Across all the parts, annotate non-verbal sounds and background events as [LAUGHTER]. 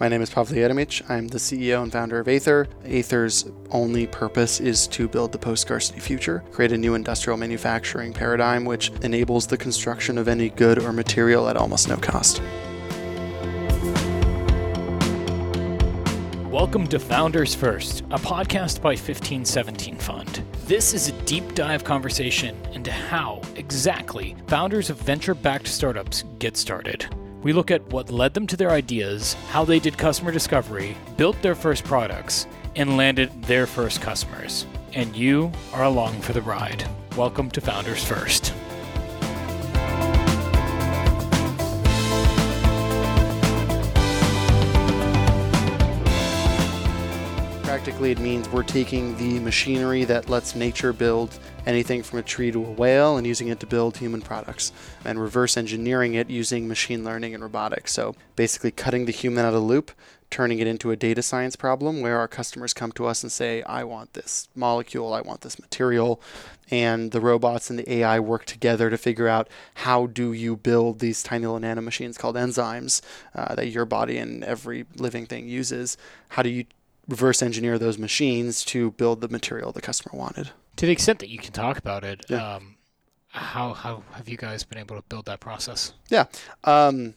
My name is Pavle Jeremic. I'm the CEO and founder of Aether. Aether's only purpose is to build the post scarcity future, create a new industrial manufacturing paradigm which enables the construction of any good or material at almost no cost. Welcome to Founders First, a podcast by 1517 Fund. This is a deep dive conversation into how exactly founders of venture backed startups get started. We look at what led them to their ideas, how they did customer discovery, built their first products, and landed their first customers. And you are along for the ride. Welcome to Founders First. Practically, it means we're taking the machinery that lets nature build anything from a tree to a whale and using it to build human products and reverse engineering it using machine learning and robotics. So basically, cutting the human out of the loop, turning it into a data science problem where our customers come to us and say, I want this molecule, I want this material. And the robots and the AI work together to figure out how do you build these tiny little nanomachines called enzymes uh, that your body and every living thing uses. How do you reverse engineer those machines to build the material the customer wanted. To the extent that you can talk about it, yeah. um, how how have you guys been able to build that process? Yeah. Um,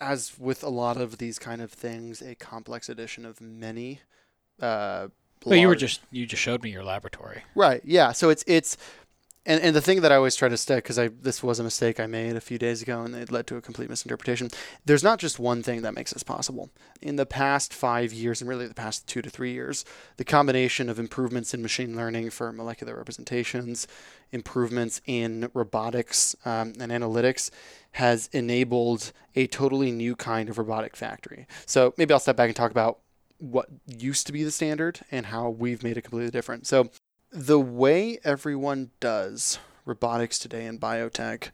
as with a lot of these kind of things, a complex addition of many. Uh, well, you were just you just showed me your laboratory. Right. Yeah. So it's it's and, and the thing that I always try to stick, because I this was a mistake I made a few days ago, and it led to a complete misinterpretation. There's not just one thing that makes this possible. In the past five years, and really the past two to three years, the combination of improvements in machine learning for molecular representations, improvements in robotics um, and analytics, has enabled a totally new kind of robotic factory. So maybe I'll step back and talk about what used to be the standard and how we've made it completely different. So the way everyone does robotics today in biotech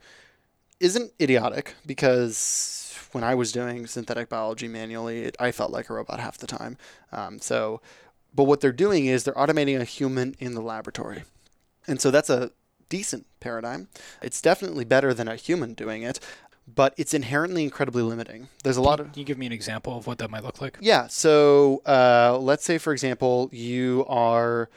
isn't idiotic because when I was doing synthetic biology manually, it, I felt like a robot half the time. Um, so, but what they're doing is they're automating a human in the laboratory. And so that's a decent paradigm. It's definitely better than a human doing it, but it's inherently incredibly limiting. There's a can lot of. Can you give me an example of what that might look like? Yeah. So uh, let's say, for example, you are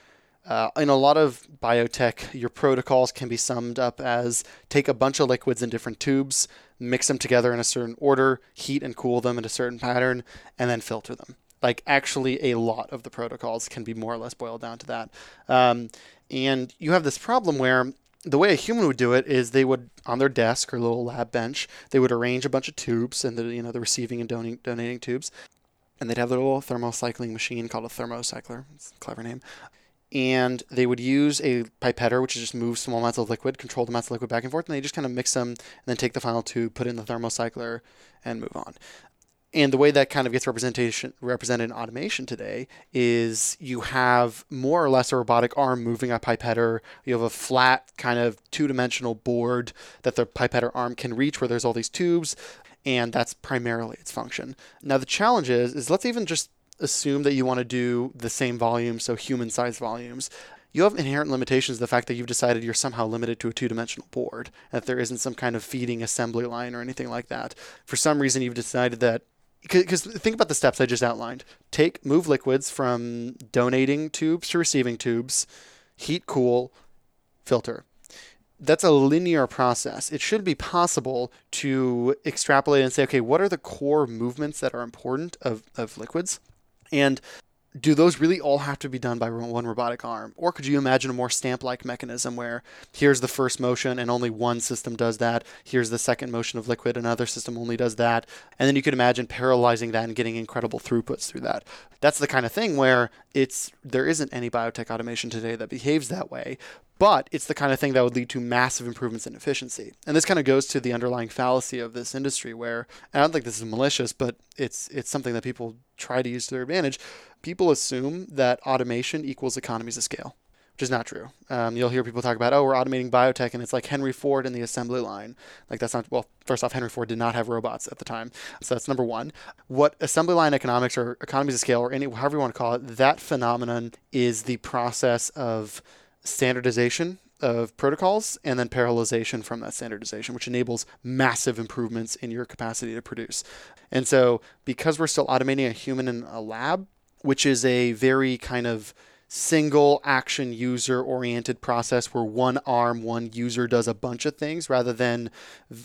uh, in a lot of biotech, your protocols can be summed up as take a bunch of liquids in different tubes, mix them together in a certain order, heat and cool them in a certain pattern, and then filter them. Like, actually, a lot of the protocols can be more or less boiled down to that. Um, and you have this problem where the way a human would do it is they would on their desk or little lab bench they would arrange a bunch of tubes and the you know the receiving and donating, donating tubes and they'd have their little thermocycling machine called a thermocycler it's a clever name and they would use a pipetter, which is just move small amounts of liquid, control the amounts of liquid back and forth, and they just kind of mix them and then take the final tube, put it in the thermocycler, and move on. And the way that kind of gets representation represented in automation today is you have more or less a robotic arm moving a pipetter. You have a flat kind of two-dimensional board that the pipetter arm can reach, where there's all these tubes, and that's primarily its function. Now the challenge is, is let's even just assume that you want to do the same volume, so human sized volumes, you have inherent limitations the fact that you've decided you're somehow limited to a two dimensional board, that there isn't some kind of feeding assembly line or anything like that. For some reason, you've decided that. Because think about the steps I just outlined. Take move liquids from donating tubes to receiving tubes, heat, cool, filter that's a linear process. It should be possible to extrapolate and say, okay, what are the core movements that are important of, of liquids? And do those really all have to be done by one robotic arm? Or could you imagine a more stamp like mechanism where here's the first motion and only one system does that? Here's the second motion of liquid, another system only does that. And then you could imagine parallelizing that and getting incredible throughputs through that. That's the kind of thing where it's there isn't any biotech automation today that behaves that way, but it's the kind of thing that would lead to massive improvements in efficiency. And this kind of goes to the underlying fallacy of this industry where I don't think this is malicious, but it's it's something that people try to use to their advantage. People assume that automation equals economies of scale, which is not true. Um, you'll hear people talk about, oh, we're automating biotech, and it's like Henry Ford in the assembly line. Like that's not well. First off, Henry Ford did not have robots at the time, so that's number one. What assembly line economics or economies of scale or any however you want to call it, that phenomenon is the process of standardization of protocols and then parallelization from that standardization, which enables massive improvements in your capacity to produce. And so, because we're still automating a human in a lab, which is a very kind of single action user oriented process where one arm, one user does a bunch of things rather than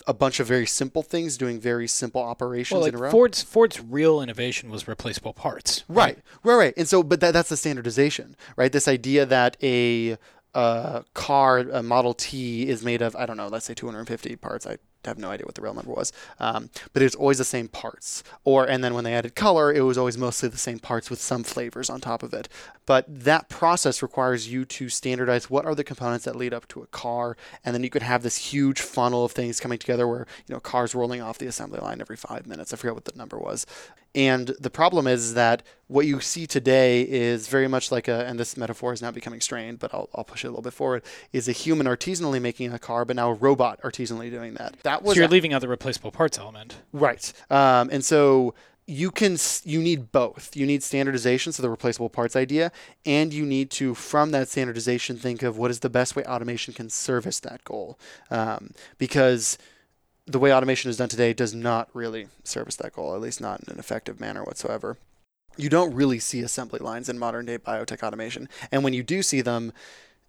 a bunch of very simple things doing very simple operations well, like in a row. Ford's Ford's real innovation was replaceable parts. Right, right, right. And so, but that, that's the standardization, right? This idea that a a car, a Model T, is made of I don't know, let's say 250 parts. I have no idea what the real number was, um, but it's always the same parts. Or and then when they added color, it was always mostly the same parts with some flavors on top of it. But that process requires you to standardize what are the components that lead up to a car, and then you could have this huge funnel of things coming together where you know cars rolling off the assembly line every five minutes. I forget what the number was. And the problem is that what you see today is very much like a, and this metaphor is now becoming strained, but I'll, I'll push it a little bit forward, is a human artisanally making a car, but now a robot artisanally doing that. That was So you're a- leaving out the replaceable parts element. Right. Um, and so you can you need both. You need standardization, so the replaceable parts idea, and you need to from that standardization think of what is the best way automation can service that goal, um, because the way automation is done today does not really service that goal, at least not in an effective manner whatsoever. You don't really see assembly lines in modern day biotech automation, and when you do see them,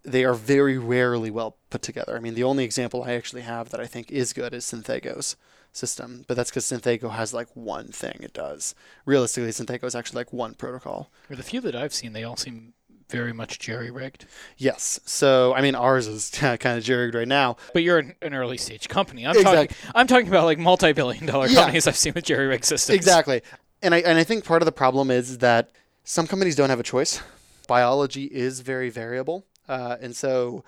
they are very rarely well put together. I mean, the only example I actually have that I think is good is Synthego's system, but that's because Synthego has like one thing it does. Realistically, Synthego is actually like one protocol. For the few that I've seen, they all seem very much jerry rigged. Yes. So, I mean, ours is [LAUGHS] kind of jerried right now. But you're an, an early stage company. I'm Exactly. talking. I'm talking about like multi-billion dollar Yeah. companies I've seen with jerry rig systems. Exactly. And I and I think part of the problem is that some companies don't have a choice. Biology is very variable, uh, and so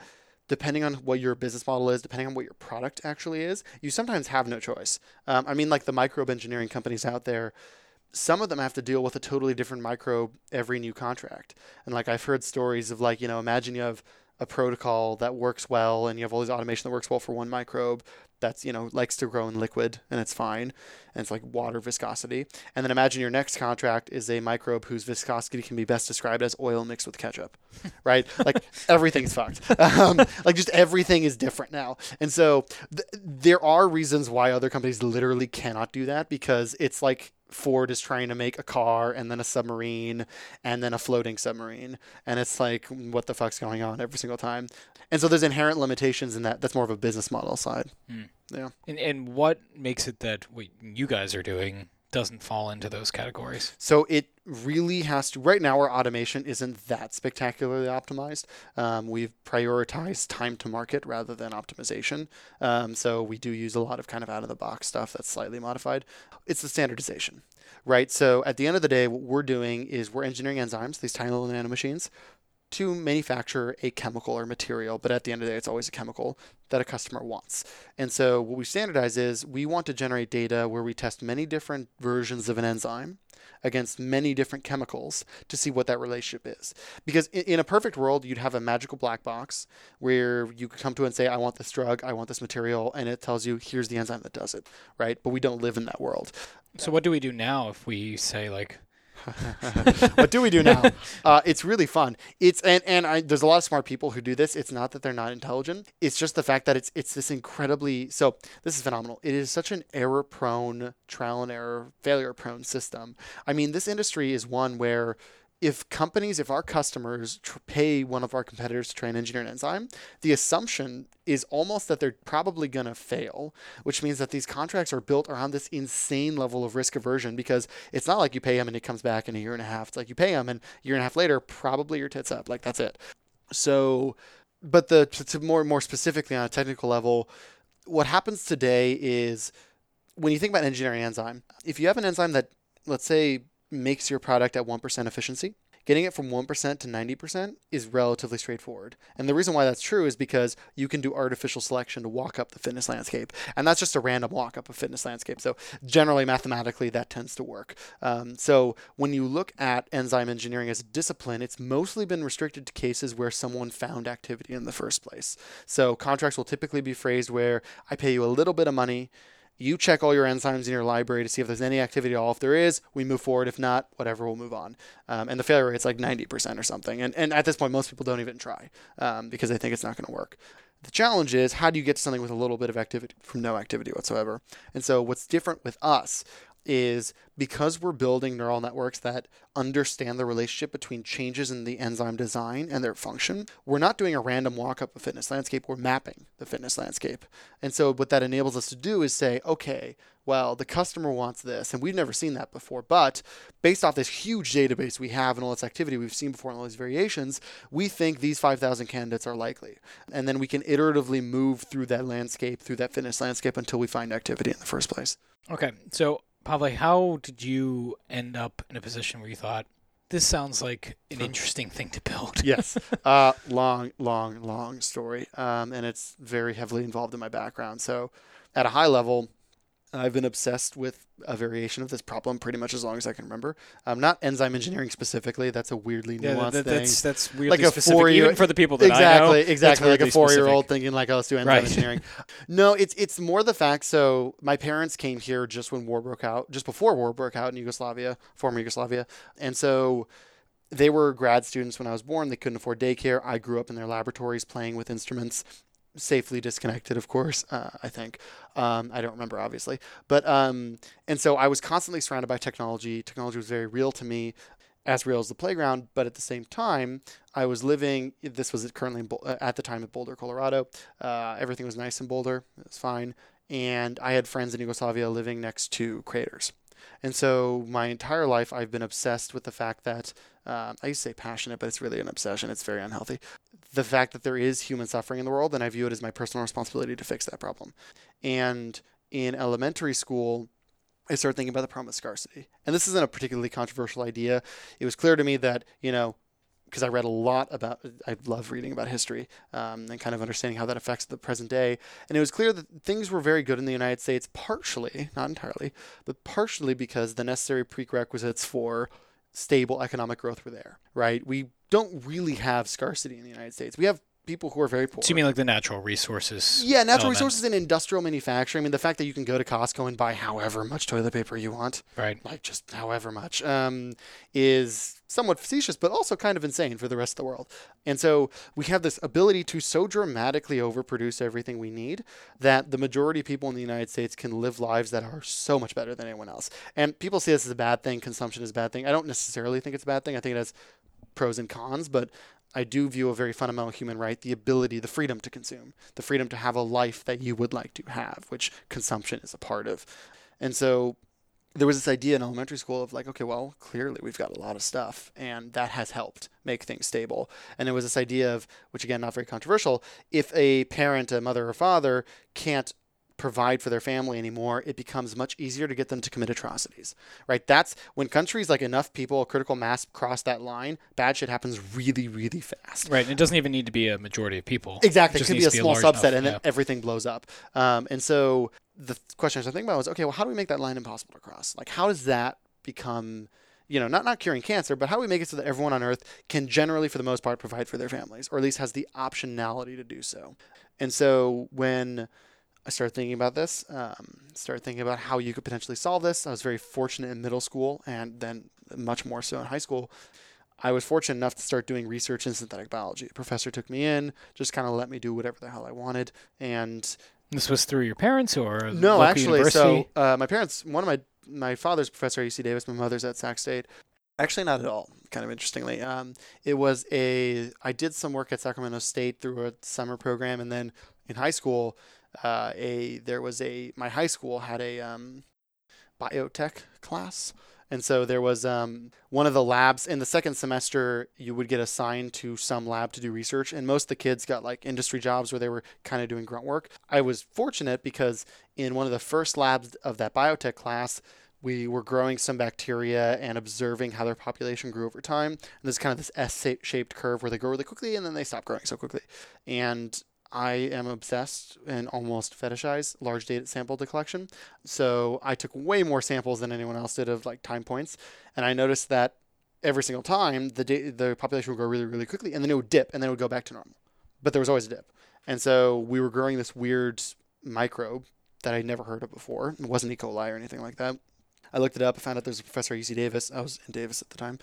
depending on what your business model is, depending on what your product actually is, you sometimes have no choice. Um, I mean, like the microbe engineering companies out there. Some of them have to deal with a totally different microbe every new contract. And like I've heard stories of like, you know, imagine you have a protocol that works well and you have all these automation that works well for one microbe that's, you know, likes to grow in liquid and it's fine. And it's like water viscosity. And then imagine your next contract is a microbe whose viscosity can be best described as oil mixed with ketchup, [LAUGHS] right? Like everything's fucked. [LAUGHS] Um, like just everything is different now. And so th- there are reasons why other companies literally cannot do that because it's like Ford is trying to make a car and then a submarine and then a floating submarine. And it's like, what the fuck's going on every single time? And so there's inherent limitations in that. That's more of a business model side. Yeah. And and what makes it that what you guys are doing doesn't fall into those categories? So it really has to. Right now, our automation isn't that spectacularly optimized. Um, we've prioritized time to market rather than optimization. Um, so we do use a lot of kind of out of the box stuff that's slightly modified. It's the standardization, right? So at the end of the day, what we're doing is we're engineering enzymes, these tiny little nanomachines, to manufacture a chemical or material, but at the end of the day, it's always a chemical that a customer wants. And so what we standardize is we want to generate data where we test many different versions of an enzyme against many different chemicals to see what that relationship is. Because in, a perfect world, you'd have a magical black box where you could come to and say, I want this drug, I want this material, and it tells you, here's the enzyme that does it, right? But we don't live in that world. So what do we do now if we say like what do we do now? Uh, it's really fun. It's and and I, there's a lot of smart people who do this. It's not that they're not intelligent. It's just the fact that it's it's this incredibly so. This is phenomenal. It is such an error-prone, trial and error, failure-prone system. I mean, this industry is one where if companies, if our customers tr- pay one of our competitors to try and engineer an enzyme, the assumption is almost that they're probably going to fail, which means that these contracts are built around this insane level of risk aversion because it's not like you pay them and it comes back in a year and a half. It's like you pay them and a year and a half later, probably your tits up. Like that's it. So, but the to, to more more specifically on a technical level, what happens today is when you think about engineering enzyme, if you have an enzyme that let's say makes your product at 1% efficiency, getting it from 1% to 90% is relatively straightforward. And the reason why that's true is because you can do artificial selection to walk up the fitness landscape. And that's just a random walk up a fitness landscape. So generally, mathematically, that tends to work. Um, so when you look at enzyme engineering as a discipline, it's mostly been restricted to cases where someone found activity in the first place. So contracts will typically be phrased where I pay you a little bit of money You check all your enzymes in your library to see if there's any activity at all. If there is, we move forward. If not, whatever, we'll move on. Um, and the failure rate's like 90% or something. And, and at this point, most people don't even try um, because they think it's not going to work. The challenge is how do you get to something with a little bit of activity from no activity whatsoever? And so, what's different with us is because we're building neural networks that understand the relationship between changes in the enzyme design and their function, we're not doing a random walk up a fitness landscape, we're mapping the fitness landscape. And so, what that enables us to do is say, okay, well, the customer wants this, and we've never seen that before. But based off this huge database we have and all this activity we've seen before and all these variations, we think these 5,000 candidates are likely. And then we can iteratively move through that landscape, through that fitness landscape until we find activity in the first place. Okay. So Pavle, how did you end up in a position where you thought this sounds like an interesting thing to build? [LAUGHS] yes, [LAUGHS] uh, long, long, long story, um, and it's very heavily involved in my background. So, at a high level, I've been obsessed with a variation of this problem pretty much as long as I can remember. Um, not enzyme engineering specifically. That's a weirdly Yeah, nuanced that, thing. that's that's weirdly Like a specific, four-year for the people that I know. Exactly, exactly. Like a four-year-old thinking like, "Oh, let's do enzyme Right. engineering." [LAUGHS] no, it's it's more the fact. So my parents came here just when war broke out, just before war broke out in Yugoslavia, former Yugoslavia, and so they were grad students when I was born. They couldn't afford daycare. I grew up in their laboratories playing with instruments, safely disconnected, of course. Uh, I think um, I don't remember obviously, but um, and so I was constantly surrounded by technology. Technology was very real to me, as real as the playground. But at the same time, I was living. This was currently in, uh, at the time at Boulder, Colorado. Uh, everything was nice in Boulder. It was fine, and I had friends in Yugoslavia living next to craters. And so my entire life, I've been obsessed with the fact that um, I used to say passionate, but it's really an obsession. It's very unhealthy. The fact that there is human suffering in the world, and I view it as my personal responsibility to fix that problem. And in elementary school, I started thinking about the problem of scarcity. And this isn't a particularly controversial idea. It was clear to me that, you know, because I read a lot about, I love reading about history um, and kind of understanding how that affects the present day. And it was clear that things were very good in the United States, partially, not entirely, but partially because the necessary prerequisites for stable economic growth were there, right? We don't really have scarcity in the United States. We have people who are very poor. So you mean like the natural resources? Yeah, natural element. resources and industrial manufacturing. I mean, the fact that you can go to Costco and buy however much toilet paper you want, Right. like just however much, um, is somewhat facetious, but also kind of insane for the rest of the world. And so we have this ability to so dramatically overproduce everything we need that the majority of people in the United States can live lives that are so much better than anyone else. And people see this as a bad thing. Consumption is a bad thing. I don't necessarily think it's a bad thing. I think it has pros and cons, but I do view a very fundamental human right the ability, the freedom to consume, the freedom to have a life that you would like to have, which consumption is a part of. And so there was this idea in elementary school of like, okay, well, clearly we've got a lot of stuff, and that has helped make things stable. And there was this idea of, which again, not very controversial, if a parent, a mother or father, can't provide for their family anymore, it becomes much easier to get them to commit atrocities, right? That's when countries like enough people, a critical mass cross that line, bad shit happens really, really fast. Right. And it doesn't even need to be a majority of people. Exactly. It just could be a small large subset enough, and then yeah. everything blows up. Um, and so the question I was thinking about was, okay, well, how do we make that line impossible to cross? Like, how does that become, you know, not, not curing cancer, but how do we make it so that everyone on earth can generally, for the most part, provide for their families, or at least has the optionality to do so? And so when I started thinking about this, um, started thinking about how you could potentially solve this. I was very fortunate in middle school and then much more so in high school. I was fortunate enough to start doing research in synthetic biology. A professor took me in, just kind of let me do whatever the hell I wanted. And This was through your parents or no, actually, university? so uh, my parents, one of my my father's professor at UC Davis, my mother's at Sac State. Actually, not at all. Kind of interestingly, um, it was a. I did some work at Sacramento State through a summer program, and then in high school, uh, a there was a my high school had a um, biotech class. And so there was um, one of the labs in the second semester, you would get assigned to some lab to do research. And most of the kids got like industry jobs where they were kind of doing grunt work. I was fortunate because in one of the first labs of that biotech class, we were growing some bacteria and observing how their population grew over time. And there's kind of this S shaped curve where they grow really quickly and then they stop growing so quickly. And I am obsessed and almost fetishize large data sample collection. So I took way more samples than anyone else did of like time points, and I noticed that every single time the da- the population would grow really really quickly, and then it would dip, and then it would go back to normal. But there was always a dip, and so we were growing this weird microbe that I'd never heard of before. It wasn't E. coli or anything like that. I looked it up. I found out there's a professor at UC Davis. I was in Davis at the time.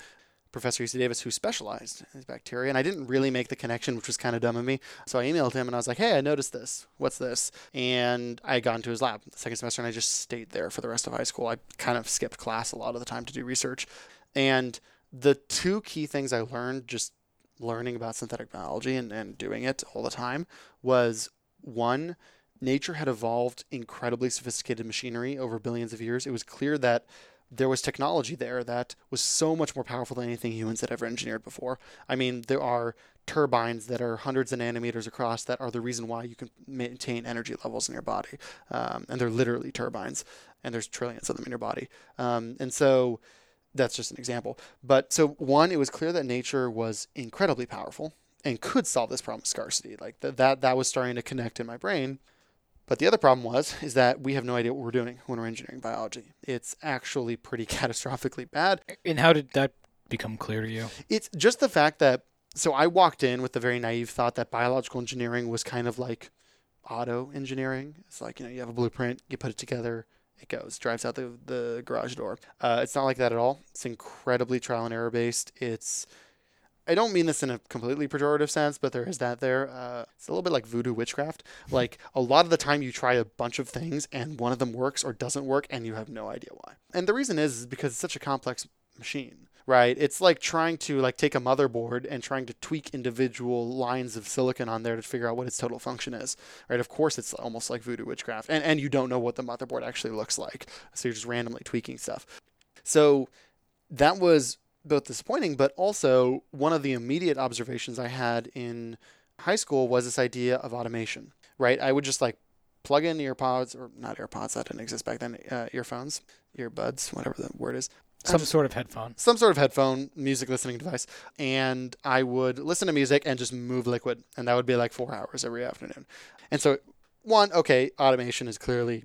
Professor UC Davis who specialized in bacteria, and I didn't really make the connection, which was kind of dumb of me. So I emailed him and I was like, "Hey, I noticed this. What's this?" And I got into his lab the second semester, and I just stayed there for the rest of high school. I kind of skipped class a lot of the time to do research, and the two key things I learned just learning about synthetic biology and, and doing it all the time was one, nature had evolved incredibly sophisticated machinery over billions of years. It was clear that there was technology there that was so much more powerful than anything humans had ever engineered before. I mean, there are turbines that are hundreds of nanometers across that are the reason why you can maintain energy levels in your body. Um, and they're literally turbines, and there's trillions of them in your body. Um, and so that's just an example. But so, one, it was clear that nature was incredibly powerful and could solve this problem of scarcity. Like th- that, that was starting to connect in my brain. But the other problem was is that we have no idea what we're doing when we're engineering biology. It's actually pretty [LAUGHS] catastrophically bad. And how did that become clear to you? It's just the fact that so I walked in with the very naive thought that biological engineering was kind of like auto engineering. It's like, you know, you have a blueprint, you put it together, it goes, drives out the, the garage door. Uh, it's not like that at all. It's incredibly trial and error based. It's I don't mean this in a completely pejorative sense, but there is that there. Uh, it's a little bit like voodoo witchcraft. Like a lot of the time, you try a bunch of things and one of them works or doesn't work, and you have no idea why. And the reason is, is because it's such a complex machine, right? It's like trying to like take a motherboard and trying to tweak individual lines of silicon on there to figure out what its total function is, right? Of course, it's almost like voodoo witchcraft, and and you don't know what the motherboard actually looks like, so you're just randomly tweaking stuff. So that was both disappointing, but also one of the immediate observations I had in high school was this idea of automation, right? I would just like plug in earpods, or not earpods, that didn't exist back then, uh, earphones, earbuds, whatever the word is. Some just, sort of headphone. Some sort of headphone, music listening device. And I would listen to music and just move liquid. And that would be like four hours every afternoon. And so, one, okay, automation is clearly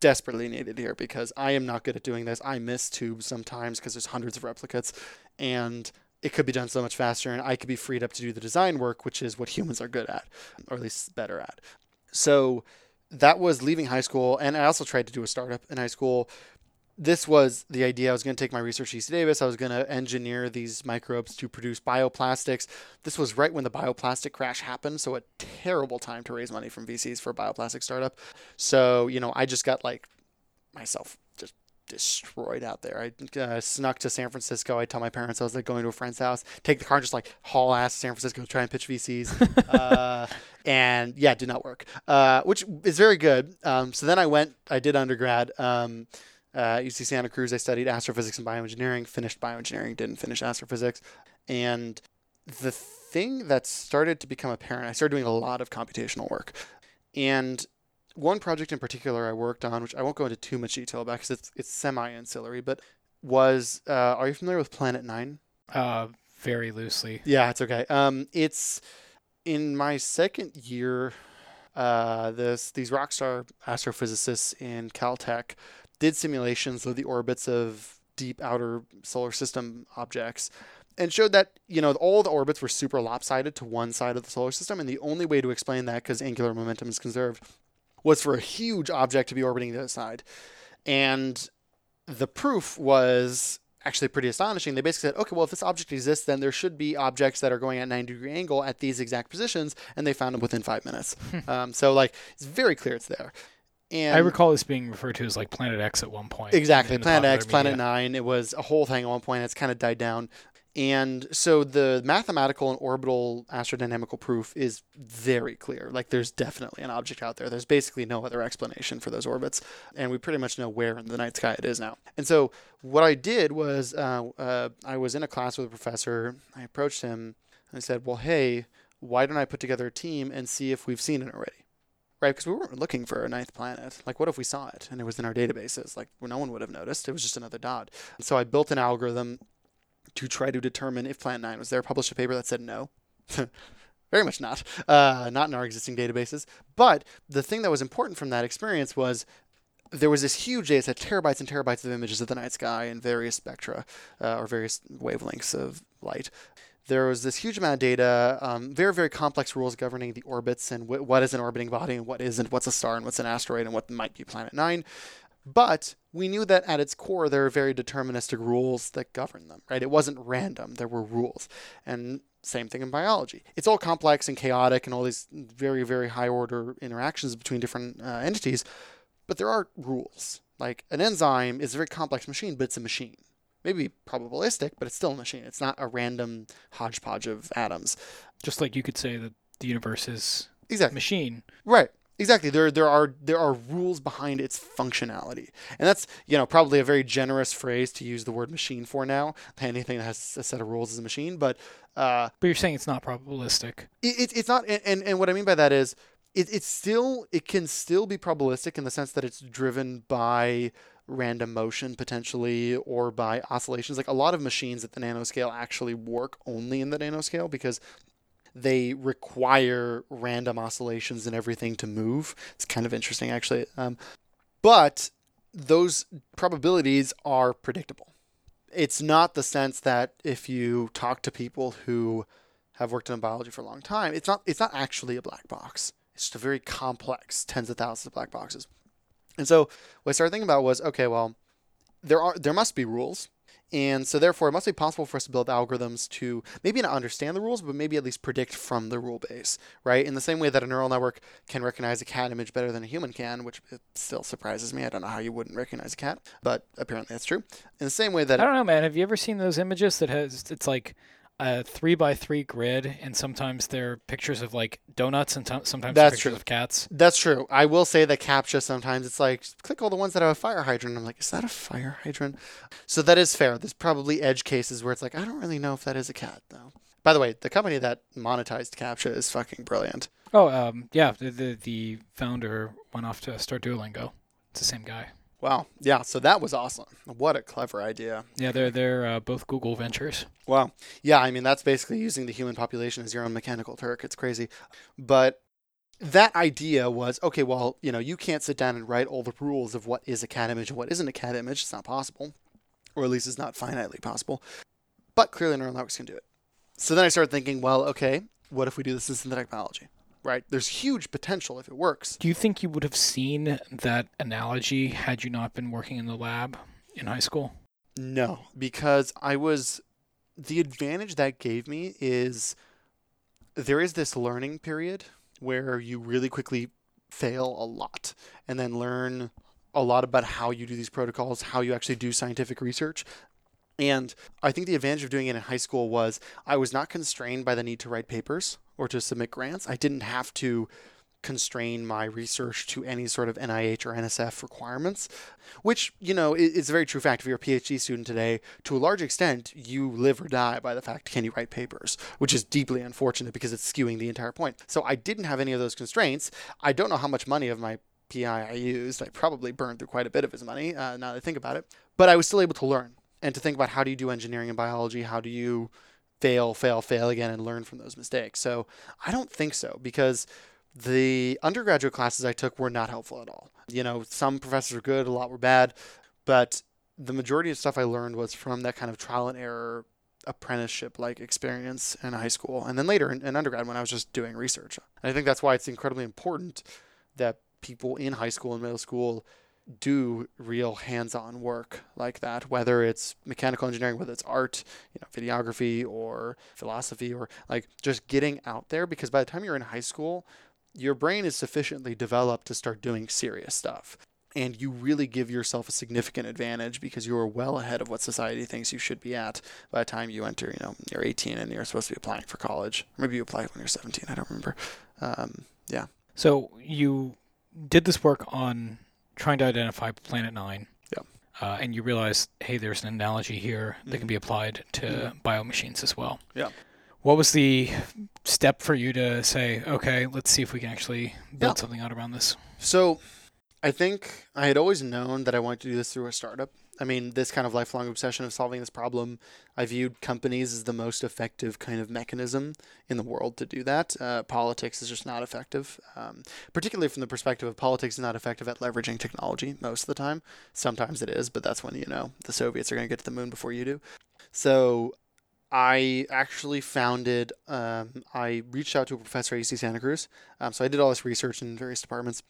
desperately needed here because I am not good at doing this. I miss tubes sometimes because there's hundreds of replicates and it could be done so much faster and I could be freed up to do the design work, which is what humans are good at, or at least better at. So that was leaving high school. And I also tried to do a startup in high school this was the idea. I was going to take my research to UC Davis. I was going to engineer these microbes to produce bioplastics. This was right when the bioplastic crash happened, so a terrible time to raise money from VCs for a bioplastic startup. So, you know, I just got like myself just destroyed out there. I uh, snuck to San Francisco. I tell my parents I was like going to a friend's house, take the car, and just like haul ass to San Francisco, try and pitch VCs. [LAUGHS] uh, and yeah, it did not work, uh, which is very good. Um, so then I went, I did undergrad. Um, uh, UC Santa Cruz, I studied astrophysics and bioengineering, finished bioengineering, didn't finish astrophysics. And the thing that started to become apparent, I started doing a lot of computational work. And one project in particular I worked on, which I won't go into too much detail about because it's, it's semi ancillary, but was uh, are you familiar with Planet Nine? Uh, very loosely. Yeah, it's okay. Um, it's in my second year. Uh, this these rockstar astrophysicists in Caltech did simulations of the orbits of deep outer solar system objects and showed that you know all the orbits were super lopsided to one side of the solar system. And the only way to explain that because angular momentum is conserved was for a huge object to be orbiting the other side. And the proof was actually pretty astonishing. They basically said okay well if this object exists then there should be objects that are going at 90 degree angle at these exact positions and they found them within five minutes. [LAUGHS] Um, so like it's very clear it's there and I recall this being referred to as like Planet X at one point. Exactly, Planet X, media. Planet Nine. It was a whole thing at one point. It's kind of died down. And so the mathematical and orbital astrodynamical proof is very clear. Like there's definitely an object out there. There's basically no other explanation for those orbits. And we pretty much know where in the night sky it is now. And so what I did was uh, uh, I was in a class with a professor. I approached him and I said, Well, hey, why don't I put together a team and see if we've seen it already? Right? Because we weren't looking for a ninth planet. Like, what if we saw it and it was in our databases? Like, well, no one would have noticed. It was just another dot. So I built an algorithm to try to determine if Planet 9 was there. Published a paper that said no. [LAUGHS] Very much not. Uh, not in our existing databases. But the thing that was important from that experience was there was this huge data set, terabytes and terabytes of images of the night sky and various spectra uh, or various wavelengths of light there was this huge amount of data, um, very, very complex rules governing the orbits and wh- what is an orbiting body and what isn't, what's a star and what's an asteroid and what might be Planet Nine. But we knew that at its core, there are very deterministic rules that govern them, right? It wasn't random, there were rules. And same thing in biology. It's all complex and chaotic and all these very, very high order interactions between different uh, entities, but there are rules. Like an enzyme is a very complex machine, but it's a machine. Maybe probabilistic, but it's still a machine. It's not a random hodgepodge of atoms. Just like you could say that the universe is Exactly. machine. Right. Exactly. There there are there are rules behind its functionality. And that's, you know, probably a very generous phrase to use the word machine for now. Anything that has a set of rules is a machine, but uh But you're saying it's not probabilistic. it, it, it's not and, and, and what I mean by that is it, it's still it can still be probabilistic in the sense that it's driven by random motion potentially or by oscillations like a lot of machines at the nanoscale actually work only in the nanoscale because they require random oscillations and everything to move it's kind of interesting actually um, but those probabilities are predictable it's not the sense that if you talk to people who have worked in biology for a long time, it's not it's not actually a black box. It's just a very complex tens of thousands of black boxes. And so what I started thinking about was, okay, well, there are there must be rules. And so therefore it must be possible for us to build algorithms to maybe not understand the rules, but maybe at least predict from the rule base, right? In the same way that a neural network can recognize a cat image better than a human can, which still surprises me. I don't know how you wouldn't recognize a cat, but apparently that's true. In the same way that I don't know, man. Have you ever seen those images that has it's like a three by three grid, and sometimes they're pictures of like donuts, and t- sometimes That's pictures true. of cats. That's true. I will say that CAPTCHA sometimes it's like click all the ones that have a fire hydrant. I'm like, is that a fire hydrant? So that is fair. There's probably edge cases where it's like I don't really know if that is a cat though. By the way, the company that monetized CAPTCHA is fucking brilliant. Oh, um, yeah. The, the the founder went off to start Duolingo. It's the same guy. Wow. Yeah. So that was awesome. What a clever idea. Yeah, they're they're uh, both Google ventures. Wow. Yeah. I mean, that's basically using the human population as your own mechanical Turk. It's crazy. But that idea was okay, well, you know, you can't sit down and write all the rules of what is a cat image and what isn't a cat image. It's not possible. Or at least it's not finitely possible. But clearly neural networks can do it. So then I started thinking, well, okay, what if we do this in synthetic biology? Right? There's huge potential if it works. Do you think you would have seen that analogy had you not been working in the lab in high school? No, because I was the advantage that gave me is there is this learning period where you really quickly fail a lot and then learn a lot about how you do these protocols, how you actually do scientific research. And I think the advantage of doing it in high school was I was not constrained by the need to write papers or to submit grants. I didn't have to constrain my research to any sort of NIH or NSF requirements, which, you know, is a very true fact. If you're a PhD student today, to a large extent, you live or die by the fact can you write papers, which is deeply unfortunate because it's skewing the entire point. So I didn't have any of those constraints. I don't know how much money of my PI I used. I probably burned through quite a bit of his money uh, now that I think about it. But I was still able to learn and to think about how do you do engineering and biology? How do you fail, fail, fail again and learn from those mistakes? So I don't think so because the undergraduate classes I took were not helpful at all. You know, some professors were good, a lot were bad, but the majority of stuff I learned was from that kind of trial and error apprenticeship like experience in high school and then later in, in undergrad when I was just doing research. And I think that's why it's incredibly important that people in high school and middle school do real hands-on work like that whether it's mechanical engineering whether it's art you know videography or philosophy or like just getting out there because by the time you're in high school your brain is sufficiently developed to start doing serious stuff. And you really give yourself a significant advantage because you are well ahead of what society thinks you should be at by the time you enter you know you're 18 and you're supposed to be applying for college. Maybe you apply when you're 17 i don't remember. Um, yeah. So you did this work on trying to identify Planet Nine. Yeah. Uh, and you realize, hey, there's an analogy here that can Mhm. be applied to Mhm. biomachines as well. Yeah. What was the step for you to say, okay, let's see if we can actually build Yeah. something out around this? So I think I had always known that I wanted to do this through a startup. I mean, this kind of lifelong obsession of solving this problem, I viewed companies as the most effective kind of mechanism in the world to do that. Uh, politics is just not effective, um, particularly from the perspective of politics is not effective at leveraging technology most of the time. Sometimes it is, but that's when, you know, the Soviets are going to get to the moon before you do. So I actually founded, um, I reached out to a professor at UC Santa Cruz. Um, so I did all this research in various departments.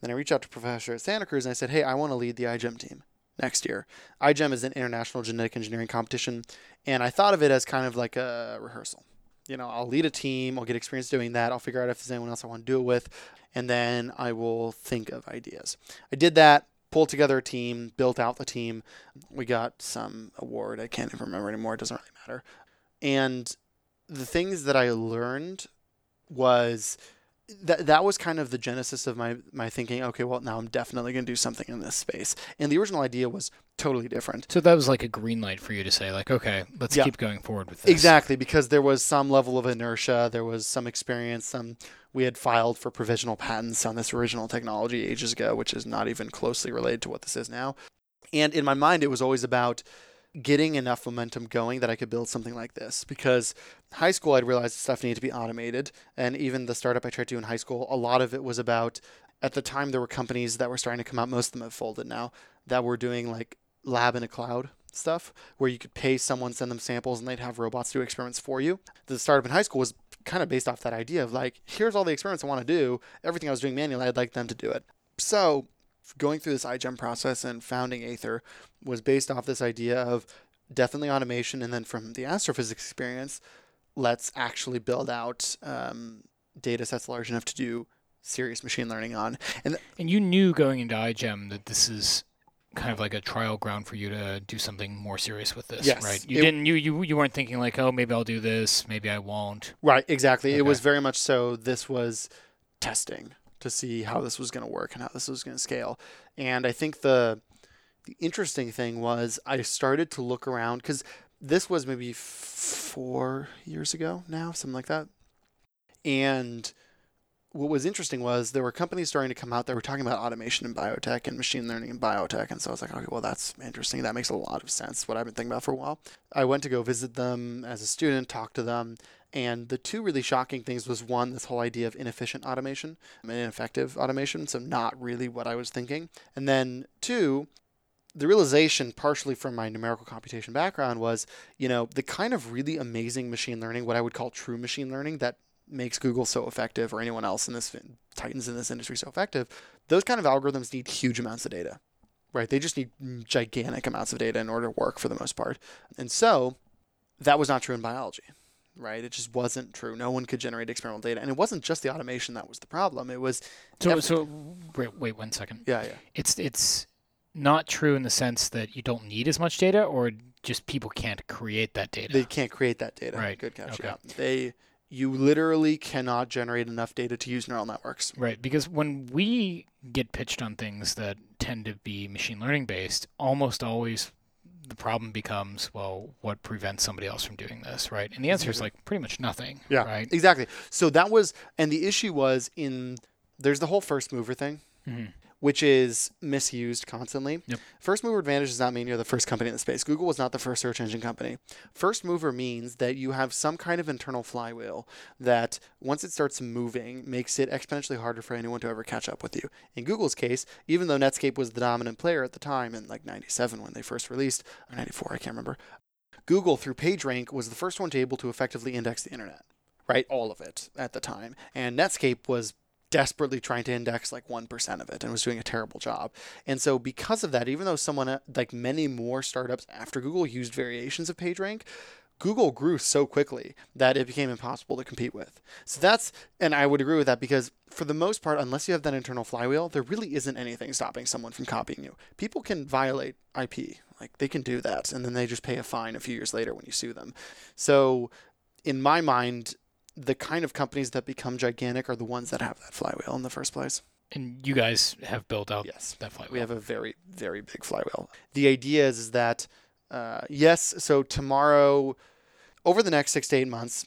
Then I reached out to a professor at Santa Cruz and I said, hey, I want to lead the iGEM team next year. iGEM is an international genetic engineering competition. And I thought of it as kind of like a rehearsal. You know, I'll lead a team, I'll get experience doing that, I'll figure out if there's anyone else I want to do it with, and then I will think of ideas. I did that, pulled together a team, built out the team. We got some award. I can't even remember anymore. It doesn't really matter. And the things that I learned was that that was kind of the genesis of my my thinking. Okay, well now I'm definitely going to do something in this space. And the original idea was totally different. So that was like a green light for you to say, like, okay, let's Yeah. keep going forward with this. Exactly, because there was some level of inertia, there was some experience, some we had filed for provisional patents on this original technology ages ago, which is not even closely related to what this is now. And in my mind, it was always about getting enough momentum going that I could build something like this. Because high school, I'd realized stuff needed to be automated, and even the startup I tried to do in high school, a lot of it was about. At the time, there were companies that were starting to come out. Most of them have folded now. That were doing like lab in a cloud stuff where you could pay someone send them samples and they'd have robots do experiments for you the startup in high school was kind of based off that idea of like here's all the experiments i want to do everything i was doing manually i'd like them to do it so going through this igem process and founding aether was based off this idea of definitely automation and then from the astrophysics experience let's actually build out um, data sets large enough to do serious machine learning on and And you knew going into iGEM that this is kind of like a trial ground for you to do something more serious with this, Yes, right? You it- didn't you, you you weren't thinking like, oh, maybe I'll do this, maybe I won't. Right, exactly. It was very much so. This was testing to see how this was going to work and how this was going to scale. And I think the the interesting thing was I started to look around because this was maybe four years ago now, something like that. And what was interesting was there were companies starting to come out that were talking about automation in biotech and machine learning in biotech. And so I was like, okay, well, that's interesting. That makes a lot of sense, what I've been thinking about for a while. I went to go visit them as a student, talk to them. And the two really shocking things was one, this whole idea of inefficient automation and ineffective automation. So, not really what I was thinking. And then two, the realization, partially from my numerical computation background, was you know, the kind of really amazing machine learning, what I would call true machine learning, that makes Google so effective or anyone else in this Titans in this industry so effective, those kind of algorithms need huge amounts of data. Right? They just need gigantic amounts of data in order to work for the most part. And so that was not true in biology. Right? It just wasn't true. No one could generate experimental data. And it wasn't just the automation that was the problem. It was So so wait, wait one second. yeah, yeah. It's it's not true in the sense that you don't need as much data, or just people can't create that data. They can't create that data. Right. Good catch. Okay. Yeah. They you literally cannot generate enough data to use neural networks. Right, because when we get pitched on things that tend to be machine learning based, almost always the problem becomes, well, what prevents somebody else from doing this, right? And the answer is like pretty much nothing, Yeah. right? Exactly. So that was, and the issue was in there's the whole first mover thing, Mhm. Which is misused constantly. Yep. First mover advantage does not mean you're the first company in the space. Google was not the first search engine company. First mover means that you have some kind of internal flywheel that once it starts moving makes it exponentially harder for anyone to ever catch up with you. In Google's case, even though Netscape was the dominant player at the time in like 97 when they first released, or 94, I can't remember, Google through PageRank was the first one to able to effectively index the internet, right? All of it at the time. And Netscape was desperately trying to index like 1% of it and was doing a terrible job. And so because of that, even though someone uh, like many more startups after Google used variations of PageRank, Google grew so quickly that it became impossible to compete with. So that's, and I would agree with that because for the most part, unless you have that internal flywheel, there really isn't anything stopping someone from copying you. People can violate IP, like they can do that, and then they just pay a fine a few years later when you sue them. So, in my mind, the kind of companies that become gigantic are the ones that have that flywheel in the first place. And you guys have built out Yes. that flywheel. We have a very, very big flywheel. The idea is, is that, uh, yes, so tomorrow, over the next six to eight months,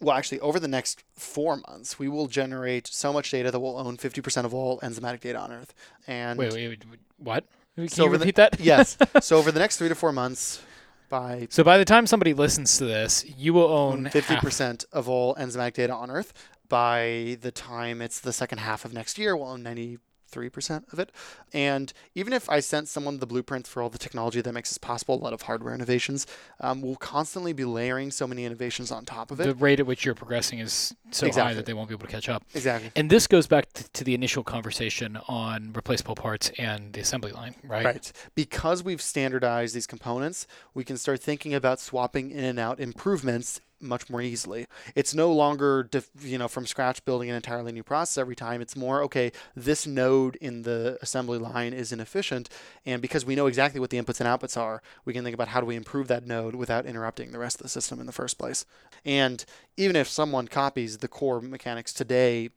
well, actually, over the next four months, we will generate so much data that we'll own 50% of all enzymatic data on Earth. And wait, wait, wait, what? Can So you over the- repeat that? yes. [LAUGHS] So over the next three to four months, by So by the time somebody listens to this, you will own fifty half. percent of all enzymatic data on Earth. By the time it's the second half of next year, we'll own ninety 3% of it. And even if I sent someone the blueprint for all the technology that makes this possible, a lot of hardware innovations, um, we'll constantly be layering so many innovations on top of it. The rate at which you're progressing is so high that they won't be able to catch up. exactly. And this goes back to, to the initial conversation on replaceable parts and the assembly line, right? Right. Because we've standardized these components, we can start thinking about swapping in and out improvements much more easily. It's no longer def- you know from scratch building an entirely new process every time. It's more okay, this node in the assembly line is inefficient and because we know exactly what the inputs and outputs are, we can think about how do we improve that node without interrupting the rest of the system in the first place. And even if someone copies the core mechanics today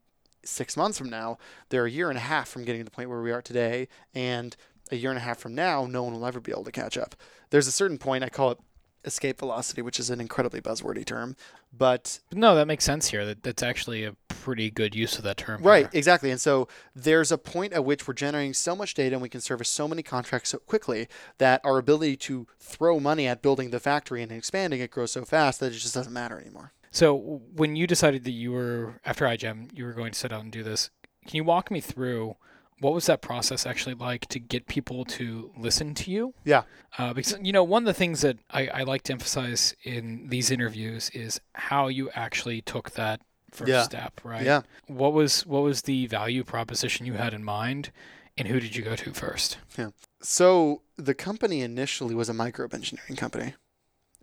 six months from now, they're a year and a half from getting to the point where we are today, and a year and a half from now, no one will ever be able to catch up. There's a certain point, I call it escape velocity, which is an incredibly buzzwordy term, but no, that makes sense here. That that's actually a pretty good use of that term. Right, here. exactly. And so there's a point at which we're generating so much data and we can service so many contracts so quickly that our ability to throw money at building the factory and expanding it grows so fast that it just doesn't matter anymore. So when you decided that you were after iGEM, you were going to sit down and do this. Can you walk me through what was that process actually like to get people to listen to you? Yeah. Uh, because you know one of the things that I, I like to emphasize in these interviews is how you actually took that first Yeah. step, right? Yeah. What was what was the value proposition you had in mind, and who did you go to first? Yeah. So the company initially was a microbe engineering company.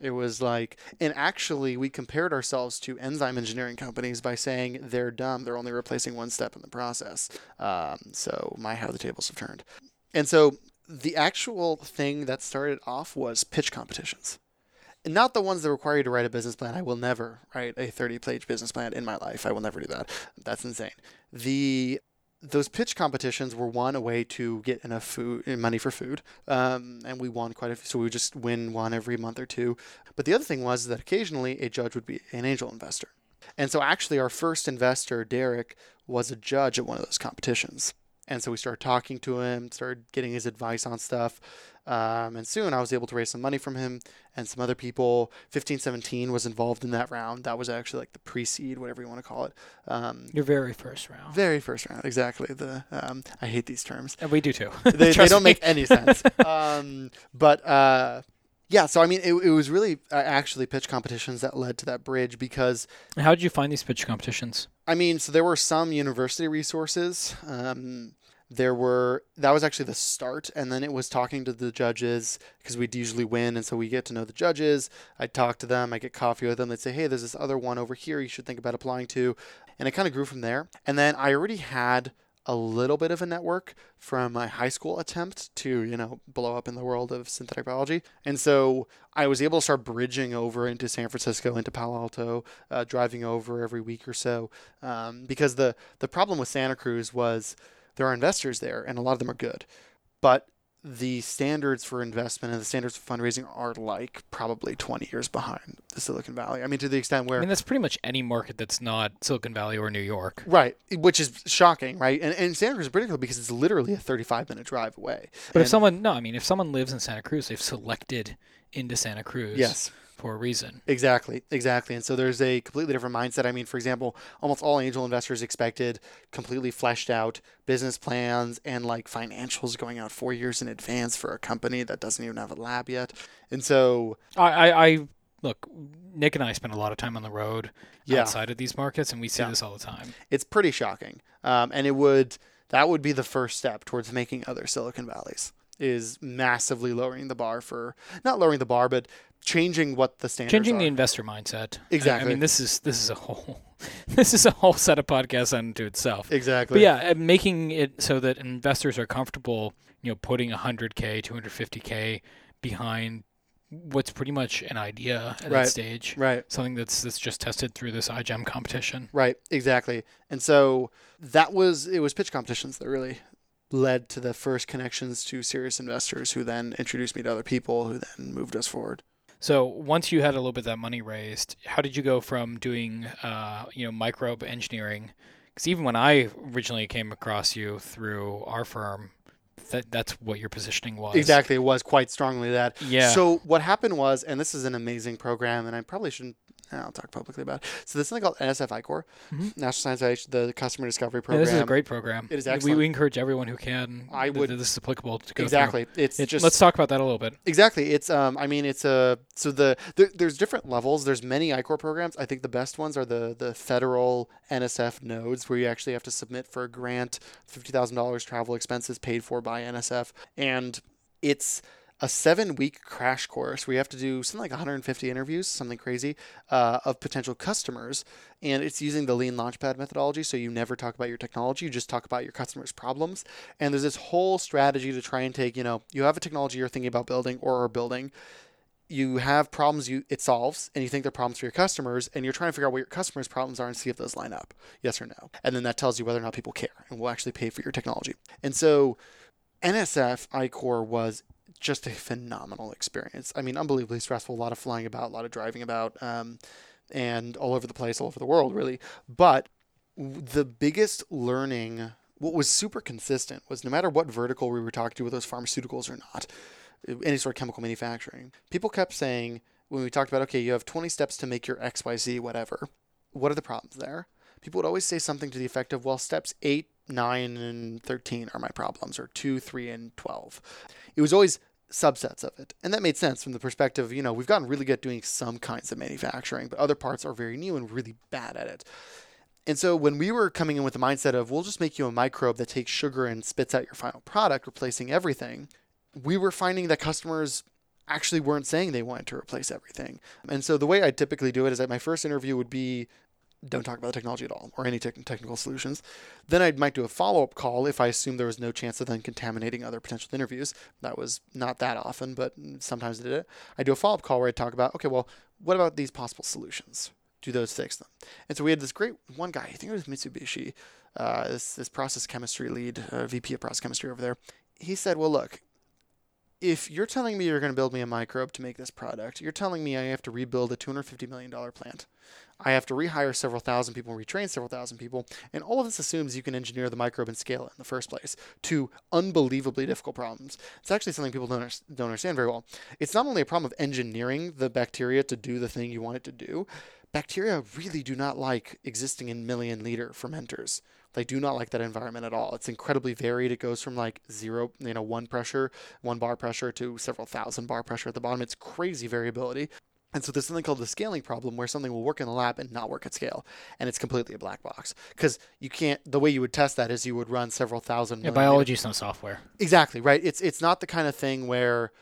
It was like, and actually, we compared ourselves to enzyme engineering companies by saying they're dumb. They're only replacing one step in the process. Um, so, my how the tables have turned. And so, the actual thing that started off was pitch competitions. And not the ones that require you to write a business plan. I will never write a 30 page business plan in my life. I will never do that. That's insane. The those pitch competitions were one a way to get enough food money for food um, and we won quite a few so we would just win one every month or two. But the other thing was that occasionally a judge would be an angel investor. And so actually our first investor derek was a judge at one of those competitions and so we started talking to him started getting his advice on stuff um, and soon i was able to raise some money from him and some other people 1517 was involved in that round that was actually like the pre-seed whatever you want to call it um, Your very first round. very first round, exactly. The um, I hate these terms. And we do too. They, they [LAUGHS] don't make any sense. [LAUGHS] um, but uh, yeah, so I mean, it, it was really uh, actually pitch competitions that led to that bridge because How did you find these pitch competitions? I mean, so there were some university resources. Um, there were that was actually the start, and then it was talking to the judges because we'd usually win, and so we get to know the judges. I'd talk to them, I get coffee with them. They'd say, "Hey, there's this other one over here you should think about applying to," and it kind of grew from there. And then I already had a little bit of a network from my high school attempt to you know blow up in the world of synthetic biology and so i was able to start bridging over into san francisco into palo alto uh, driving over every week or so um, because the the problem with santa cruz was there are investors there and a lot of them are good but the standards for investment and the standards for fundraising are like probably 20 years behind the silicon valley i mean to the extent where I mean, that's pretty much any market that's not Silicon Valley or New York. Right, which is shocking, right? And, and Santa Cruz is particular because it's literally a 35 minute drive away. But if someone, no, I mean, if someone lives in Santa Cruz, they've selected into Santa Cruz Yes, for a reason. exactly, exactly. And so there's a completely different mindset. I mean, for example, almost all angel investors expected completely fleshed out business plans and like financials going out four years in advance for a company that doesn't even have a lab yet. And so, I, I, I look, Nick and I spend a lot of time on the road Yeah. outside of these markets, and we see Yeah. this all the time. it's pretty shocking. Um, and it would that would be the first step towards making other Silicon Valleys is massively lowering the bar for not lowering the bar, but changing what the standards Changing are. the investor mindset. I- I, mean, this is this is a whole [LAUGHS] this is a whole set of podcasts unto itself. exactly. But yeah, making it so that investors are comfortable, you know, putting 100k, 250k behind what's pretty much an idea at Right. that stage. Right. Something that's that's just tested through this iGEM competition. Right, exactly. And so that was it was pitch competitions that really led to the first connections to serious investors who then introduced me to other people who then moved us forward. So once you had a little bit of that money raised, how did you go from doing, uh, you know, microbe engineering? Because even when I originally came across you through our firm, that that's what your positioning was. Exactly, it was quite strongly that. Yeah. So what happened was, and this is an amazing program, and I probably shouldn't I'll talk publicly about it. So this thing called NSF I-Corps, National Science Foundation, the Customer Discovery Yeah, Program. this is a great program. It is We- excellent. We, encourage everyone who can. I th- would- th- This is applicable to go through. Exactly. It's It- just let's talk about that a little bit. Exactly. It's um I mean it's a so the there, there's different levels. There's many I-Corps programs. I think the best ones are the the federal NSF nodes where you actually have to submit for a grant, $50,000 travel expenses paid for by NSF and it's a seven week crash course where you have to do something like 150 interviews, something crazy, uh, of potential customers. And it's using the lean launchpad methodology. So you never talk about your technology, you just talk about your customers' problems. And there's this whole strategy to try and take, you know, you have a technology you're thinking about building or are building. You have problems you it solves, and you think they're problems for your customers, and you're trying to figure out what your customers' problems are and see if those line up, yes or no. And then that tells you whether or not people care and will actually pay for your technology. And so NSF I-Corps was just a phenomenal experience. I mean, unbelievably stressful. A lot of flying about, a lot of driving about, um, and all over the place, all over the world, really. But the biggest learning, what was super consistent, was no matter what vertical we were talking to, whether it was pharmaceuticals or not, any sort of chemical manufacturing, people kept saying when we talked about, okay, you have 20 steps to make your XYZ, whatever. What are the problems there? People would always say something to the effect of, well, steps 8, 9, and 13 are my problems, or 2, 3, and 12. It was always subsets of it. And that made sense from the perspective, you know, we've gotten really good at doing some kinds of manufacturing, but other parts are very new and really bad at it. And so when we were coming in with the mindset of, we'll just make you a microbe that takes sugar and spits out your final product, replacing everything, we were finding that customers actually weren't saying they wanted to replace everything. And so the way I typically do it is that my first interview would be don't talk about the technology at all or any tech technical solutions. Then I might do a follow up call if I assume there was no chance of then contaminating other potential interviews. That was not that often, but sometimes I did it. I do a follow up call where I talk about, okay, well, what about these possible solutions? Do those fix them? And so we had this great one guy, I think it was Mitsubishi, uh, this, this process chemistry lead, uh, VP of process chemistry over there. He said, well, look, if you're telling me you're going to build me a microbe to make this product, you're telling me I have to rebuild a $250 million plant. I have to rehire several thousand people, retrain several thousand people, and all of this assumes you can engineer the microbe and scale it in the first place to unbelievably difficult problems. It's actually something people don't, don't understand very well. It's not only a problem of engineering the bacteria to do the thing you want it to do, bacteria really do not like existing in million liter fermenters. They do not like that environment at all. It's incredibly varied. It goes from like zero, you know, one pressure, one bar pressure to several thousand bar pressure at the bottom. It's crazy variability. And so there's something called the scaling problem where something will work in the lab and not work at scale. And it's completely a black box. Because you can't, the way you would test that is you would run several thousand. Yeah, biology is no software. Exactly, right? It's it's not the kind of thing where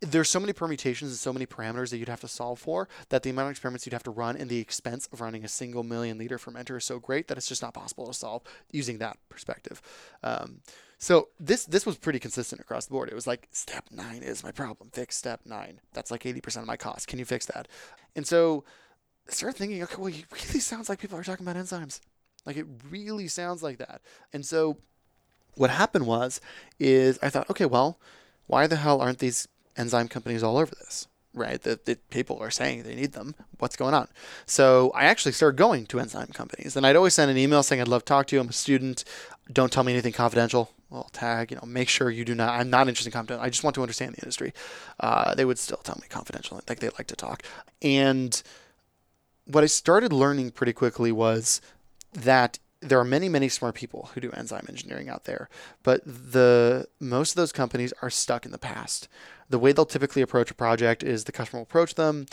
there's so many permutations and so many parameters that you'd have to solve for that the amount of experiments you'd have to run and the expense of running a single million liter fermenter is so great that it's just not possible to solve using that perspective. Um, so this this was pretty consistent across the board. It was like step nine is my problem. Fix step nine. That's like eighty percent of my cost. Can you fix that? And so I started thinking, okay, well, it really sounds like people are talking about enzymes. Like it really sounds like that. And so what happened was is I thought, okay, well, why the hell aren't these enzyme companies all over this? Right, that people are saying they need them. What's going on? So I actually started going to enzyme companies, and I'd always send an email saying I'd love to talk to you. I'm a student. Don't tell me anything confidential. Well, tag, you know, make sure you do not. I'm not interested in confidential. I just want to understand the industry. Uh, they would still tell me confidential, like they like to talk. And what I started learning pretty quickly was that there are many, many smart people who do enzyme engineering out there, but the most of those companies are stuck in the past. The way they'll typically approach a project is the customer will approach them.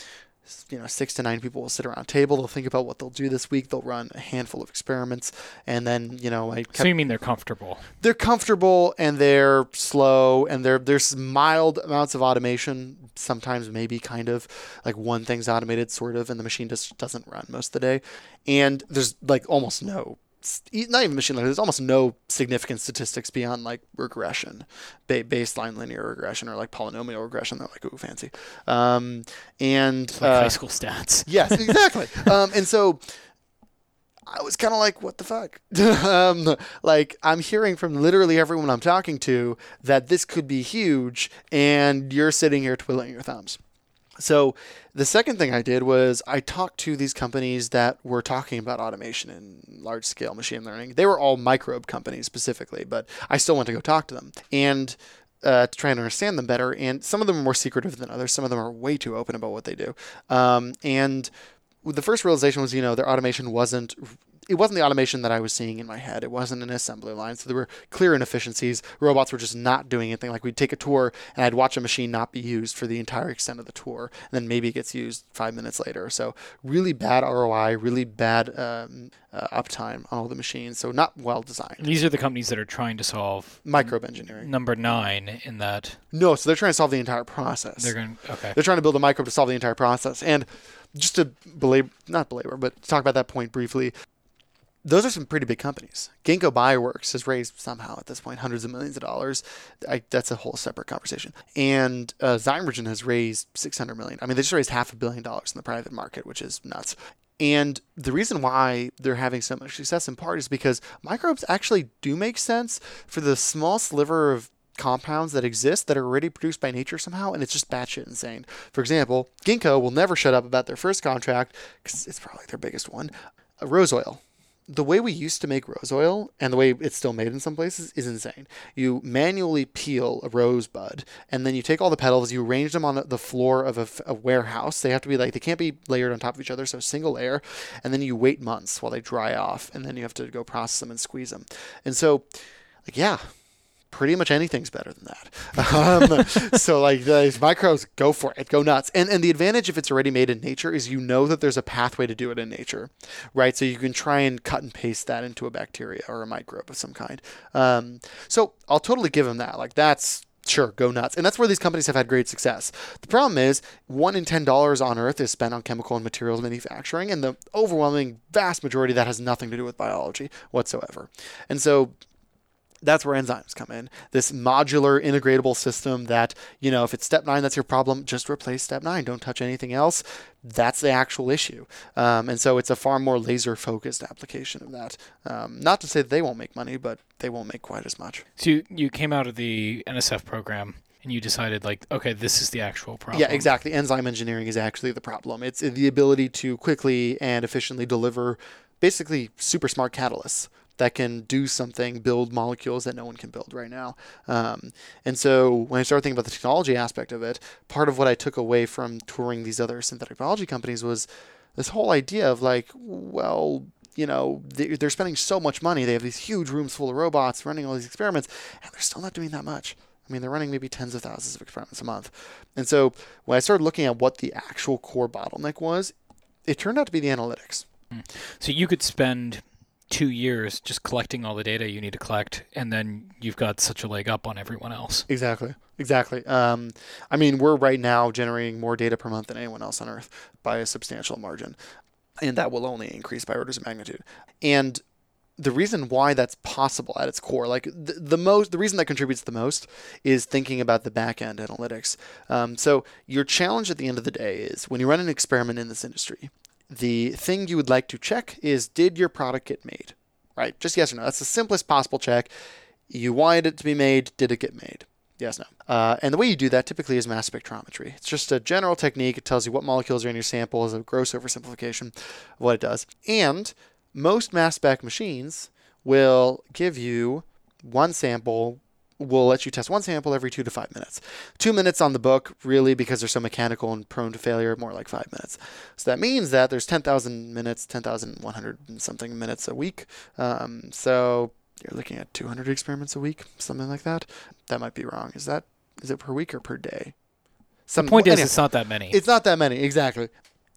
You know, six to nine people will sit around a table. They'll think about what they'll do this week. They'll run a handful of experiments, and then you know, I kept So you mean they're comfortable? they're comfortable and they're slow and they're there's mild amounts of automation sometimes maybe kind of like one thing's automated sort of and the machine just doesn't run most of the day and there's like almost no not even machine learning there's almost no significant statistics beyond like regression ba- baseline linear regression or like polynomial regression they're like ooh fancy um, and like uh, high school stats. [LAUGHS] Yes, exactly. um, and so I was kind of like, what the fuck? [LAUGHS] um, like, I'm hearing from literally everyone I'm talking to that this could be huge, and you're sitting here twiddling your thumbs. So, the second thing I did was I talked to these companies that were talking about automation and large scale machine learning. They were all microbe companies specifically, but I still went to go talk to them. And uh, to try and understand them better. And some of them are more secretive than others. Some of them are way too open about what they do. Um, and the first realization was, you know, their automation wasn't it wasn't the automation that I was seeing in my head. It wasn't an assembly line. So there were clear inefficiencies. Robots were just not doing anything. Like we'd take a tour and I'd watch a machine not be used for the entire extent of the tour. And then maybe it gets used five minutes later. So really bad ROI, really bad um, uh, uptime on all the machines. So not well designed. These are the companies that are trying to solve microbe engineering. Number nine in that. No, so they're trying to solve the entire process. They're going okay. They're trying to build a microbe to solve the entire process. And just to belabor, not belabor, but talk about that point briefly, those are some pretty big companies. Ginkgo Bioworks has raised somehow at this point hundreds of millions of dollars. I, that's a whole separate conversation. And uh, Zymergen has raised 600 million. I mean, they just raised half a billion dollars in the private market, which is nuts. And the reason why they're having so much success in part is because microbes actually do make sense for the small sliver of compounds that exist that are already produced by nature somehow, and it's just batshit insane. For example, Ginkgo will never shut up about their first contract because it's probably their biggest one. rose oil the way we used to make rose oil and the way it's still made in some places is insane. You manually peel a rose bud and then you take all the petals, you arrange them on the floor of a, a, warehouse. They have to be like, they can't be layered on top of each other, so single layer. And then you wait months while they dry off and then you have to go process them and squeeze them. And so, like, yeah, pretty much anything's better than that. Um, [LAUGHS] so like these microbes, go for it, go nuts. And and the advantage if it's already made in nature is you know that there's a pathway to do it in nature, right? So you can try and cut and paste that into a bacteria or a microbe of some kind. Um, so I'll totally give them that. Like that's Sure, go nuts. And that's where these companies have had great success. The problem is, one in ten dollars on Earth is spent on chemical and materials manufacturing, and the overwhelming vast majority of that has nothing to do with biology whatsoever. And so that's where enzymes come in. This modular integratable system that, you know, if it's step nine, that's your problem, just replace step nine. Don't touch anything else. That's the actual issue. Um, and so it's a far more laser focused application of that. Um, not to say that they won't make money, but they won't make quite as much. So you, you came out of the NSF program and you decided like okay this is the actual problem yeah exactly enzyme engineering is actually the problem it's the ability to quickly and efficiently deliver basically super smart catalysts that can do something, build molecules that no one can build right now. Um, and so when I started thinking about the technology aspect of it, part of what I took away from touring these other synthetic biology companies was this whole idea of like, well, you know, they're spending so much money. They have these huge rooms full of robots running all these experiments, and they're still not doing that much. I mean, they're running maybe tens of thousands of experiments a month. And so when I started looking at what the actual core bottleneck was, it turned out to be the analytics. Hmm. So you could spend two years just collecting all the data you need to collect, and then you've got such a leg up on everyone else. Exactly. Exactly. Um, I mean, we're right now generating more data per month than anyone else on Earth by a substantial margin, and that will only increase by orders of magnitude. And the reason why that's possible at its core, like the, the most, the reason that contributes the most is thinking about the back end analytics. Um, so your challenge at the end of the day is when you run an experiment in this industry, the thing you would like to check is did your product get made? Right? Just yes or no. That's the simplest possible check. You wanted it to be made. Did it get made? Yes, no. Uh, and the way you do that typically is mass spectrometry. It's just a general technique. It tells you what molecules are in your sample as a gross oversimplification of what it does. And most mass spec machines will give you one sample will let you test one sample every two to five minutes. Two minutes on the book, really, because they're so mechanical and prone to failure, more like five minutes. So that means that there's 10,000 minutes, 10,100 and something minutes a week. Um, so you're looking at 200 experiments a week, something like that. That might be wrong. Is that is it per week or per day? Some, the point well, is, anyway, it's not that many. It's not that many, exactly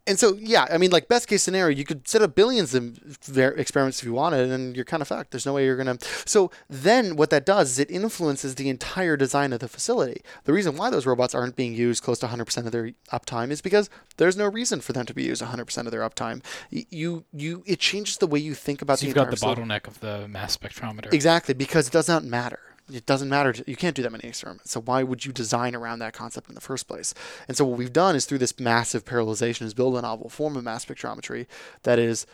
and so yeah, I mean, like best case scenario, you could set up billions of experiments if you wanted, and you're kind of fucked. There's no way you're gonna. So then, what that does is it influences the entire design of the facility. The reason why those robots aren't being used close to 100% of their uptime is because there's no reason for them to be used 100% of their uptime. You you it changes the way you think about so the. You've got the facility. bottleneck of the mass spectrometer. Exactly, because it does not matter it doesn't matter. To, you can't do that many experiments. So why would you design around that concept in the first place? And so what we've done is through this massive parallelization is build a novel form of mass spectrometry that is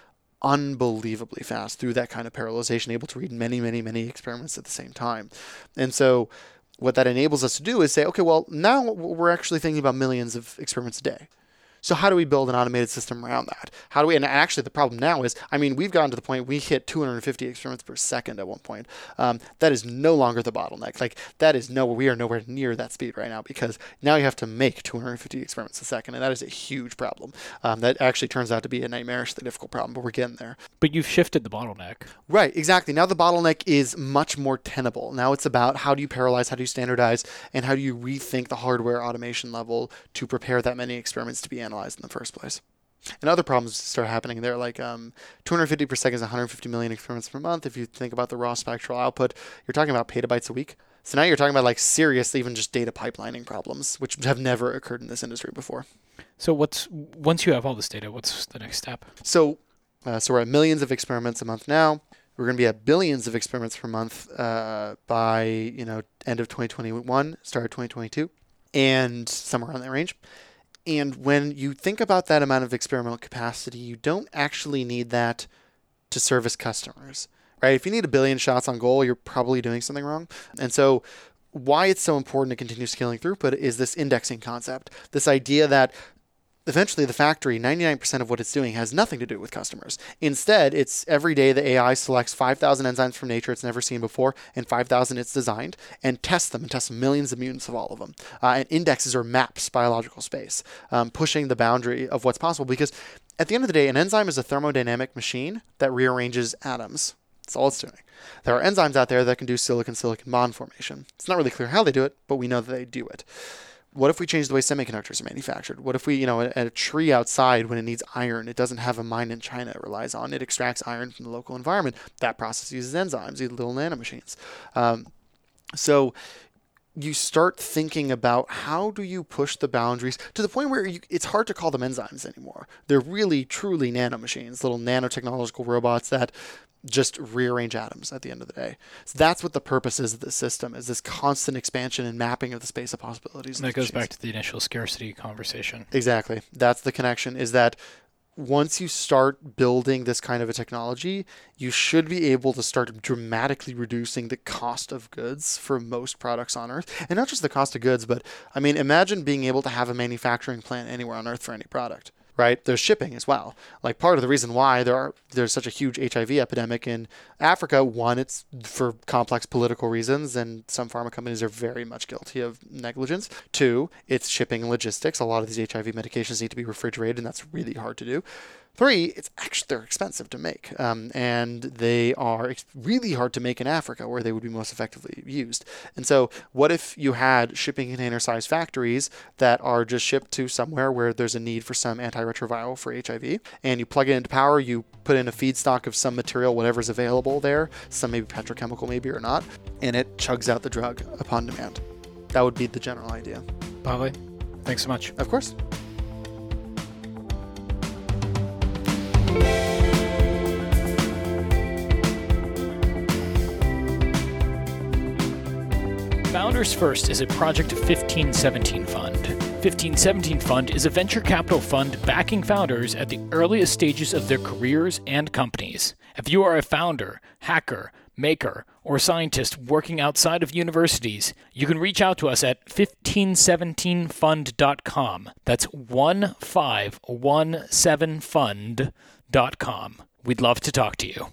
unbelievably fast through that kind of parallelization, able to read many, many, many experiments at the same time. And so what that enables us to do is say, okay, well, now we're actually thinking about millions of experiments a day. So how do we build an automated system around that? How do we? And actually, the problem now is, I mean, we've gotten to the point we hit 250 experiments per second at one point. Um, that is no longer the bottleneck. Like that is no, we are nowhere near that speed right now because now you have to make 250 experiments a second, and that is a huge problem. Um, that actually turns out to be a nightmarishly difficult problem, but we're getting there. But you've shifted the bottleneck. Right, exactly. Now the bottleneck is much more tenable. Now it's about how do you parallelize, how do you standardize, and how do you rethink the hardware automation level to prepare that many experiments to be analyzed in the first place. And other problems start happening there, like um, 250 per second is 150 million experiments per month. If you think about the raw spectral output, you're talking about petabytes a week. So now you're talking about like serious, even just data pipelining problems, which have never occurred in this industry before. So what's once you have all this data, what's the next step? So, uh, so we're at millions of experiments a month now. We're going to be at billions of experiments per month uh, by you know end of 2021, start of 2022, and somewhere around that range. And when you think about that amount of experimental capacity, you don't actually need that to service customers, right? If you need a billion shots on goal, you're probably doing something wrong. And so, why it's so important to continue scaling throughput is this indexing concept. This idea that eventually the factory 99% of what it's doing has nothing to do with customers instead it's every day the ai selects 5000 enzymes from nature it's never seen before and 5000 it's designed and tests them and tests millions of mutants of all of them uh, and indexes or maps biological space um, pushing the boundary of what's possible because at the end of the day an enzyme is a thermodynamic machine that rearranges atoms that's all it's doing. There are enzymes out there that can do silicon silicon bond formation. It's not really clear how they do it, but we know that they do it what if we change the way semiconductors are manufactured? What if we, you know, at a tree outside when it needs iron, it doesn't have a mine in China it relies on. It extracts iron from the local environment. That process uses enzymes, these little nanomachines. Um, so you start thinking about how do you push the boundaries to the point where you, it's hard to call them enzymes anymore. They're really, truly nanomachines, little nanotechnological robots that just rearrange atoms at the end of the day. So that's what the purpose is of the system is this constant expansion and mapping of the space of possibilities. And that goes back to the initial scarcity conversation. Exactly. That's the connection is that once you start building this kind of a technology, you should be able to start dramatically reducing the cost of goods for most products on Earth. And not just the cost of goods, but I mean, imagine being able to have a manufacturing plant anywhere on Earth for any product right? There's shipping as well. Like part of the reason why there are there's such a huge HIV epidemic in Africa, one, it's for complex political reasons, and some pharma companies are very much guilty of negligence. Two, it's shipping and logistics. A lot of these HIV medications need to be refrigerated, and that's really hard to do. Three, it's actually they're expensive to make, um, and they are really hard to make in Africa, where they would be most effectively used. And so, what if you had shipping container-sized factories that are just shipped to somewhere where there's a need for some antiretroviral for HIV, and you plug it into power, you put in a feedstock of some material, whatever's available there, some maybe petrochemical, maybe or not, and it chugs out the drug upon demand. That would be the general idea. Pavle, thanks so much. Of course. Founders First is a project of 1517 Fund. 1517 Fund is a venture capital fund backing founders at the earliest stages of their careers and companies. If you are a founder, hacker, maker, or scientist working outside of universities, you can reach out to us at 1517fund.com. That's 1517fund.com. We'd love to talk to you.